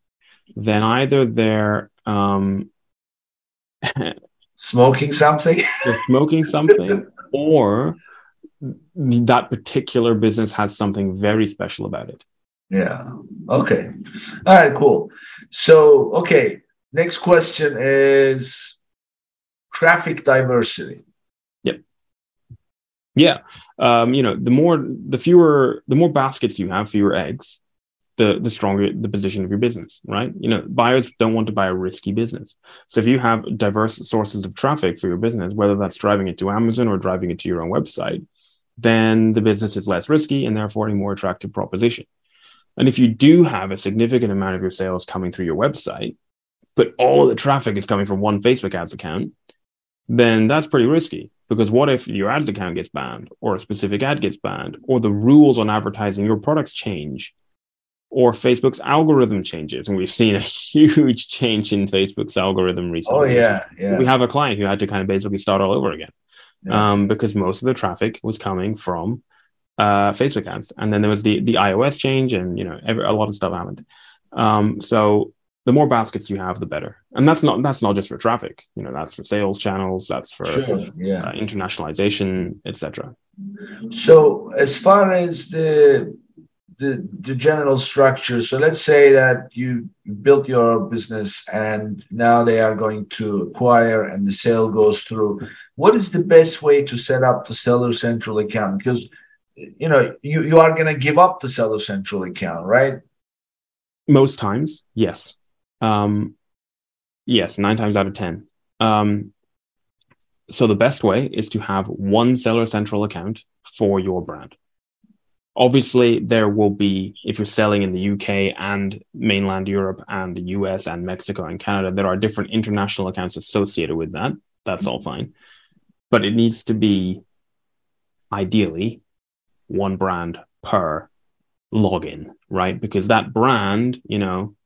then either they're um, smoking something, smoking something, or that particular business has something very special about it. Yeah. Okay. All right. Cool. So, okay. Next question is traffic diversity. Yep. Yeah. Um, you know, the more, the fewer, the more baskets you have, fewer eggs the the stronger the position of your business, right? You know, buyers don't want to buy a risky business. So if you have diverse sources of traffic for your business, whether that's driving it to Amazon or driving it to your own website, then the business is less risky and therefore a more attractive proposition. And if you do have a significant amount of your sales coming through your website, but all of the traffic is coming from one Facebook ads account, then that's pretty risky because what if your ads account gets banned or a specific ad gets banned or the rules on advertising your products change or Facebook's algorithm changes. And we've seen a huge change in Facebook's algorithm recently. Oh, yeah. yeah. We have a client who had to kind of basically start all over again yeah. um, because most of the traffic was coming from uh, Facebook ads. And then there was the, the iOS change, and you know, every, a lot of stuff happened. Um, so the more baskets you have, the better. And that's not that's not just for traffic. You know, that's for sales channels, that's for sure, yeah. uh, internationalization, etc. So as far as the the, the general structure. So let's say that you built your business and now they are going to acquire and the sale goes through. What is the best way to set up the seller central account? Because you know you, you are going to give up the seller central account, right? Most times, yes. Um, yes, nine times out of ten. Um, so the best way is to have one seller central account for your brand Obviously, there will be, if you're selling in the UK and mainland Europe and the US and Mexico and Canada, there are different international accounts associated with that. That's all fine. But it needs to be ideally one brand per login, right? Because that brand, you know,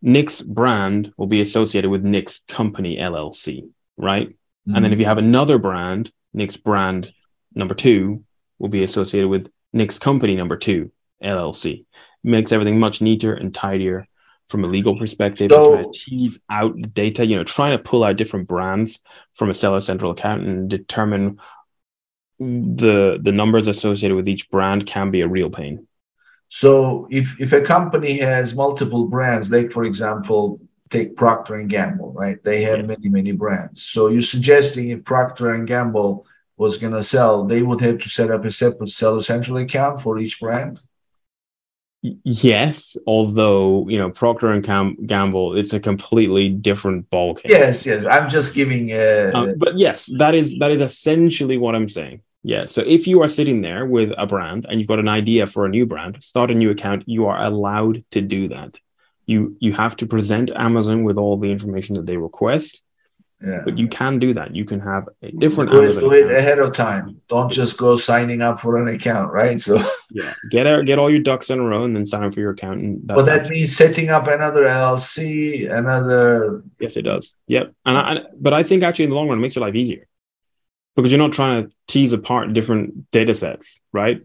Nick's brand will be associated with Nick's company LLC, right? Mm-hmm. And then if you have another brand, Nick's brand number two will be associated with Nick's company number two, LLC. Makes everything much neater and tidier from a legal perspective. So, trying to tease out the data, you know, trying to pull out different brands from a seller central account and determine the the numbers associated with each brand can be a real pain. So if if a company has multiple brands, like for example, take Procter and Gamble, right? They have yes. many many brands. So you're suggesting if Procter and Gamble was going to sell, they would have to set up a separate seller central account for each brand. Yes, although you know Procter and Cam- Gamble, it's a completely different ballgame. Yes, yes, I'm just giving. A, um, but yes, that is that is essentially what I'm saying. Yeah. So if you are sitting there with a brand and you've got an idea for a new brand, start a new account. You are allowed to do that. You you have to present Amazon with all the information that they request. Yeah. But you can do that. You can have a different do it, do it ahead of time. Don't just go signing up for an account, right? So yeah, get out, get all your ducks in a row, and then sign up for your account. And that's well, that means setting up another LLC, another. Yes, it does. Yep. And I, but I think actually in the long run, it makes your life easier because you're not trying to tease apart different data sets, right?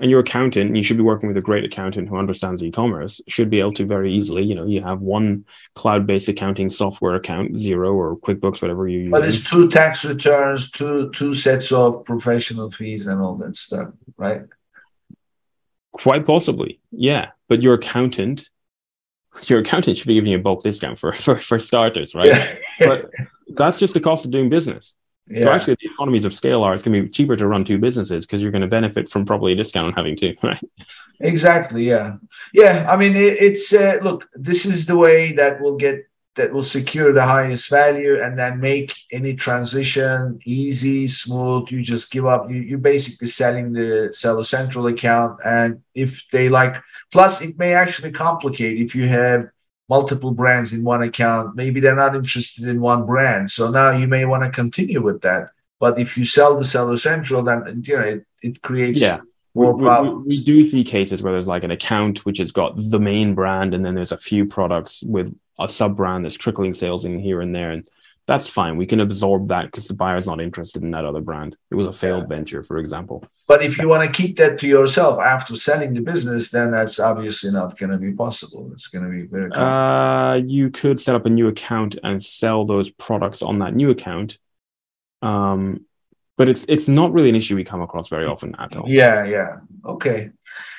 And your accountant, you should be working with a great accountant who understands e-commerce, should be able to very easily, you know, you have one cloud-based accounting software account, Xero or QuickBooks, whatever you use. But it's two tax returns, two two sets of professional fees and all that stuff, right? Quite possibly, yeah. But your accountant, your accountant should be giving you a bulk discount for for, for starters, right? Yeah. but that's just the cost of doing business. Yeah. So actually, the economies of scale are it's going to be cheaper to run two businesses because you're going to benefit from probably a discount on having two, right? Exactly. Yeah. Yeah. I mean, it, it's uh, look. This is the way that will get that will secure the highest value and then make any transition easy, smooth. You just give up. You, you're basically selling the seller central account, and if they like, plus it may actually complicate if you have multiple brands in one account. Maybe they're not interested in one brand. So now you may want to continue with that. But if you sell the seller central, then you know it, it creates yeah. more we, problems. We, we, do see cases where there's like an account which has got the main brand, and then there's a few products with a sub brand that's trickling sales in here and there. And that's fine. We can absorb that because the buyer's not interested in that other brand. It was a failed yeah. venture, for example. But if you want to keep that to yourself after selling the business, then that's obviously not going to be possible. It's going to be very. Uh, you could set up a new account and sell those products on that new account. Um, but it's it's not really an issue we come across very often at all. Yeah, yeah. Okay.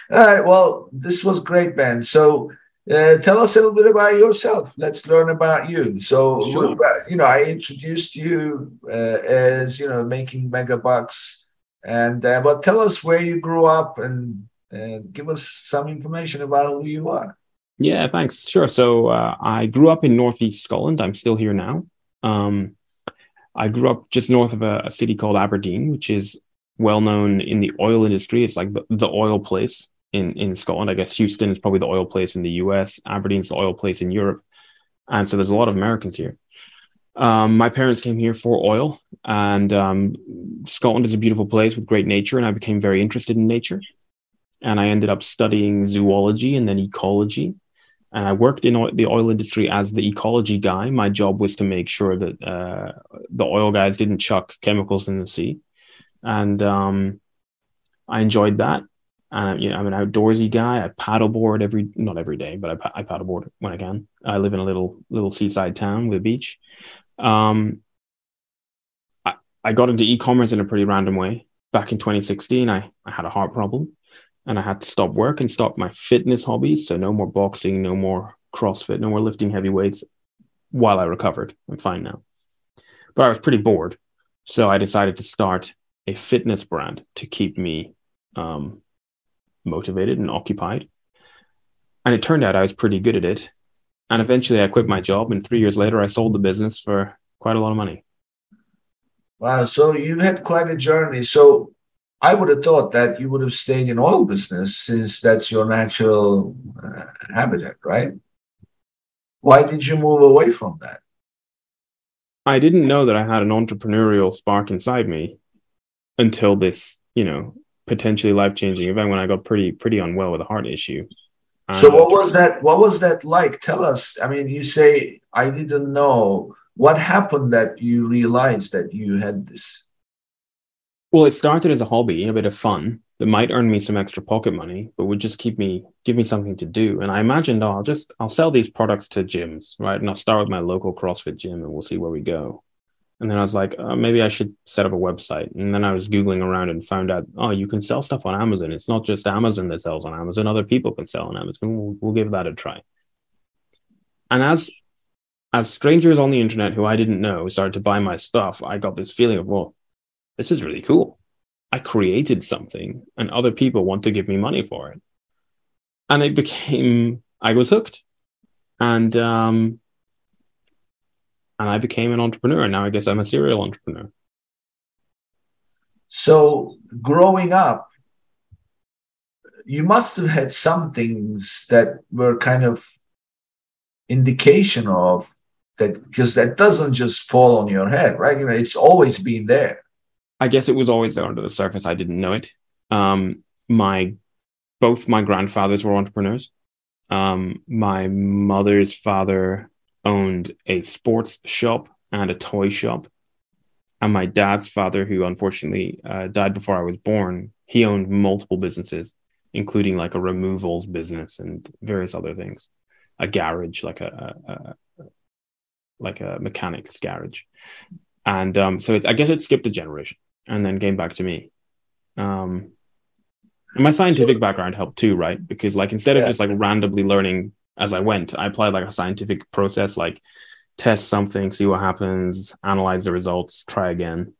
All right. Well, this was great, Ben. So uh, tell us a little bit about yourself. Let's learn about you. So, sure. you know, I introduced you uh, as you know making mega bucks, and uh, but tell us where you grew up and give us some information about who you are. Yeah, thanks. Sure. So uh, I grew up in northeast Scotland. I'm still here now. Um, I grew up just north of a, a, city called Aberdeen, which is well known in the oil industry. It's like the, the oil place in in Scotland. I guess Houston is probably the oil place in the US. Aberdeen's the oil place in Europe, and so there's a lot of Americans here. Um, my parents came here for oil, and um, Scotland is a beautiful place with great nature, and I became very interested in nature. And I ended up studying zoology and then ecology. And I worked in the oil industry as the ecology guy. My job was to make sure that uh, the oil guys didn't chuck chemicals in the sea, and um, I enjoyed that. And you know, I'm an outdoorsy guy. I paddleboard every not every day, but I, I paddleboard when I can. I live in a little little seaside town with a beach. Um, I, I got into e-commerce in a pretty random way. Back in 2016, I, I had a heart problem, and I had to stop work and stop my fitness hobbies. So no more boxing, no more CrossFit, no more lifting heavy weights while I recovered. I'm fine now. But I was pretty bored. So I decided to start a fitness brand to keep me um, motivated and occupied. And it turned out I was pretty good at it. And eventually I quit my job. And three years later, I sold the business for quite a lot of money. Wow. So you had quite a journey. So I would have thought that you would have stayed in oil business since that's your natural uh, habitat, right? Why did you move away from that? I didn't know that I had an entrepreneurial spark inside me until this, you know, potentially life-changing event when I got pretty pretty unwell with a heart issue. so what was that what was that like? Tell us. I mean, you say I didn't know. What happened that you realized that you had this? Well, it started as a hobby, a bit of fun that might earn me some extra pocket money, but would just keep me give me something to do. And I imagined, oh, I'll just I'll sell these products to gyms, right? And I'll start with my local CrossFit gym, and we'll see where we go. And then I was like, uh, maybe I should set up a website. And then I was googling around and found out, oh, you can sell stuff on Amazon. It's not just Amazon that sells on Amazon; other people can sell on Amazon. We'll, we'll give that a try. And as as strangers on the internet who I didn't know started to buy my stuff, I got this feeling of, well, this is really cool I created something and other people want to give me money for it. And it became, I was hooked. And, um, and I became an entrepreneur. And now I guess I'm a serial entrepreneur. So growing up, you must have had some things that were kind of indication of that because that doesn't just fall on your head, right? You know, it's always been there. I guess it was always there under the surface. I didn't know it. Um, my both my grandfathers were entrepreneurs. Um, my mother's father owned a sports shop and a toy shop, and my dad's father, who unfortunately uh, died before I was born, he owned multiple businesses, including like a removals business and various other things, a garage, like a, a, a like a mechanics garage, and um, so I guess it skipped a generation and then came back to me. Um, and my scientific background helped too, right? Because like instead yeah. of just like randomly learning as I went, I applied like a scientific process, like test something, see what happens, analyze the results, try again,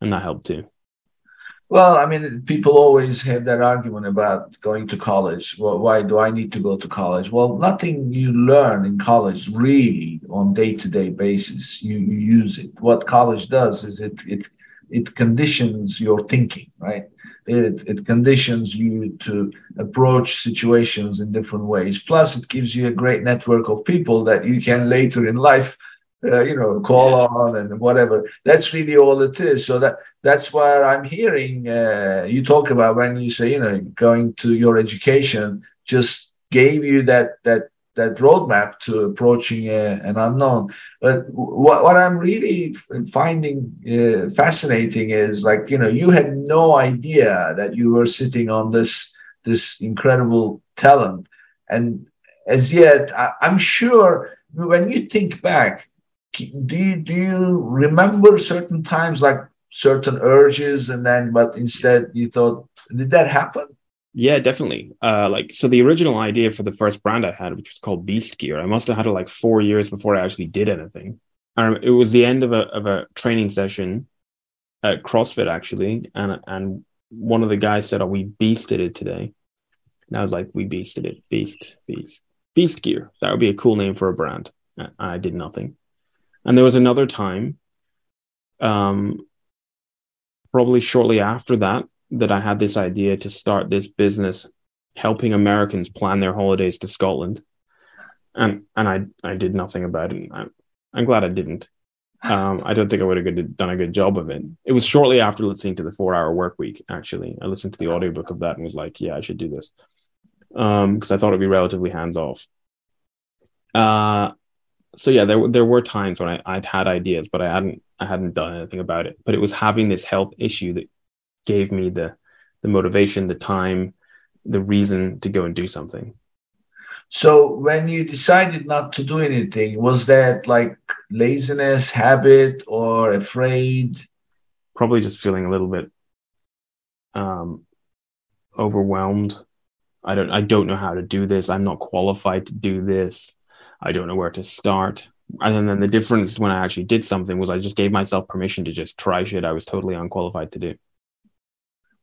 and that helped too. Well, I mean, people always have that argument about going to college. Well, why do I need to go to college? Well, nothing you learn in college really on day-to-day basis. You, you use it. What college does is it it it conditions your thinking, right? It, it conditions you to approach situations in different ways. Plus, it gives you a great network of people that you can later in life, uh, you know, call on and whatever. That's really all it is. So that that's where I'm hearing uh, you talk about when you say, you know, going to your education just gave you that that that roadmap to approaching a, an unknown. But what, what I'm really finding uh, fascinating is like you know you had no idea that you were sitting on this this incredible talent, and as yet I, I'm sure when you think back, do you, do you remember certain times like certain urges and then but instead you thought did that happen? Yeah, definitely. Uh, like so, the original idea for the first brand I had, which was called Beast Gear, I must have had it like four years before I actually did anything. It was the end of a of a training session at CrossFit actually, and and one of the guys said, "Oh, we beasted it today." And I was like, "We beasted it, beast, beast, Beast Gear." That would be a cool name for a brand. And I did nothing. And there was another time, um, probably shortly after that, that I had this idea to start this business helping Americans plan their holidays to Scotland. And and I I did nothing about it. I'm, I'm glad I didn't. Um, I don't think I would have done a good job of it. It was shortly after listening to the four hour work week, actually. I listened to the audiobook of that and was like, yeah, I should do this. Um, because I thought it'd be relatively hands off. Uh so yeah, there there were times when I, I'd had ideas, but I hadn't I hadn't done anything about it. But it was having this health issue that gave me the the motivation, the time, the reason to go and do something. So when you decided not to do anything, was that like laziness, habit, or afraid? Probably just feeling a little bit um overwhelmed. I don't I don't know how to do this. I'm not qualified to do this. I don't know where to start. And then the difference when I actually did something was I just gave myself permission to just try shit I was totally unqualified to do.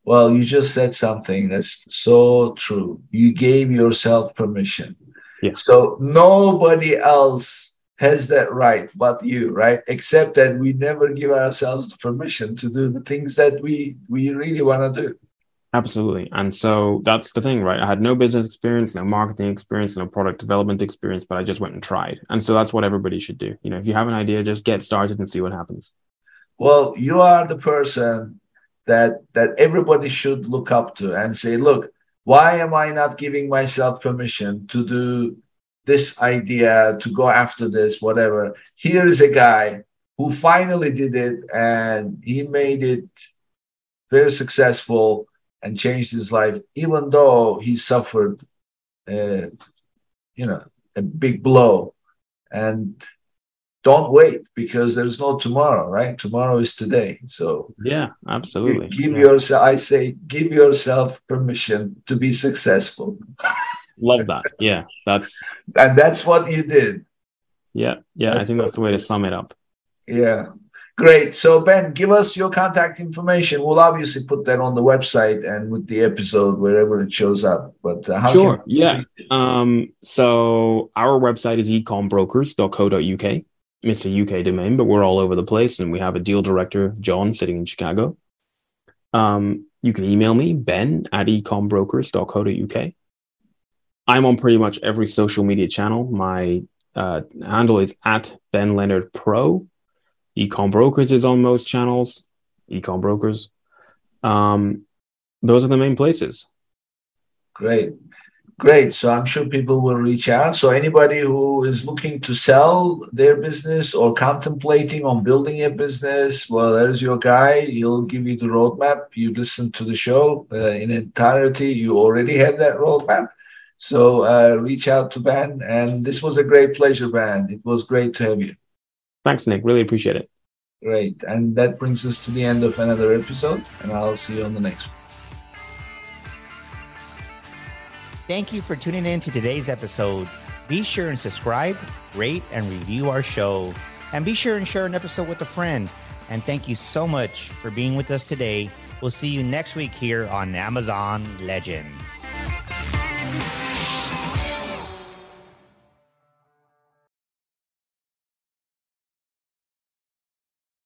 Well, you just said something that's so true. You gave yourself permission. Yeah. So nobody else has that right but you, right? Except that we never give ourselves the permission to do the things that we we really want to do. Absolutely. And so that's the thing, right? I had no business experience, no marketing experience, no product development experience, but I just went and tried. And so that's what everybody should do. You know, if you have an idea, just get started and see what happens. Well, you are the person that that everybody should look up to and say, look, why am I not giving myself permission to do this idea, to go after this, whatever? Here is a guy who finally did it and he made it very successful and changed his life, even though he suffered, uh, you know, a big blow. And don't wait because there's no tomorrow, right? Tomorrow is today. So yeah, absolutely. Give yeah. yourself. I say, give yourself permission to be successful. Love that. Yeah, that's and that's what you did. Yeah, yeah. That's I think that's the way to sum it up. Yeah. Great. So, Ben, give us your contact information. We'll obviously put that on the website and with the episode wherever it shows up. But uh, how sure, yeah. Um, so our website is ecombrokers.co.uk. It's a UK domain, but we're all over the place, and we have a deal director, John, sitting in Chicago. Um, you can email me, Ben at ecombrokers.co.uk. I'm on pretty much every social media channel. My uh, handle is at Ben Leonard Pro Ecom Brokers is on most channels. Ecom Brokers. Um, those are the main places. Great. Great. So I'm sure people will reach out. So anybody who is looking to sell their business or contemplating on building a business, well, there's your guy. He'll give you the roadmap. You listen to the show uh, in entirety. You already have that roadmap. So uh, reach out to Ben. And this was a great pleasure, Ben. It was great to have you. Thanks, Nick. Really appreciate it. Great. And that brings us to the end of another episode, and I'll see you on the next one. Thank you for tuning in to today's episode. Be sure and subscribe, rate, and review our show. And be sure and share an episode with a friend. And thank you so much for being with us today. We'll see you next week here on Amazon Legends.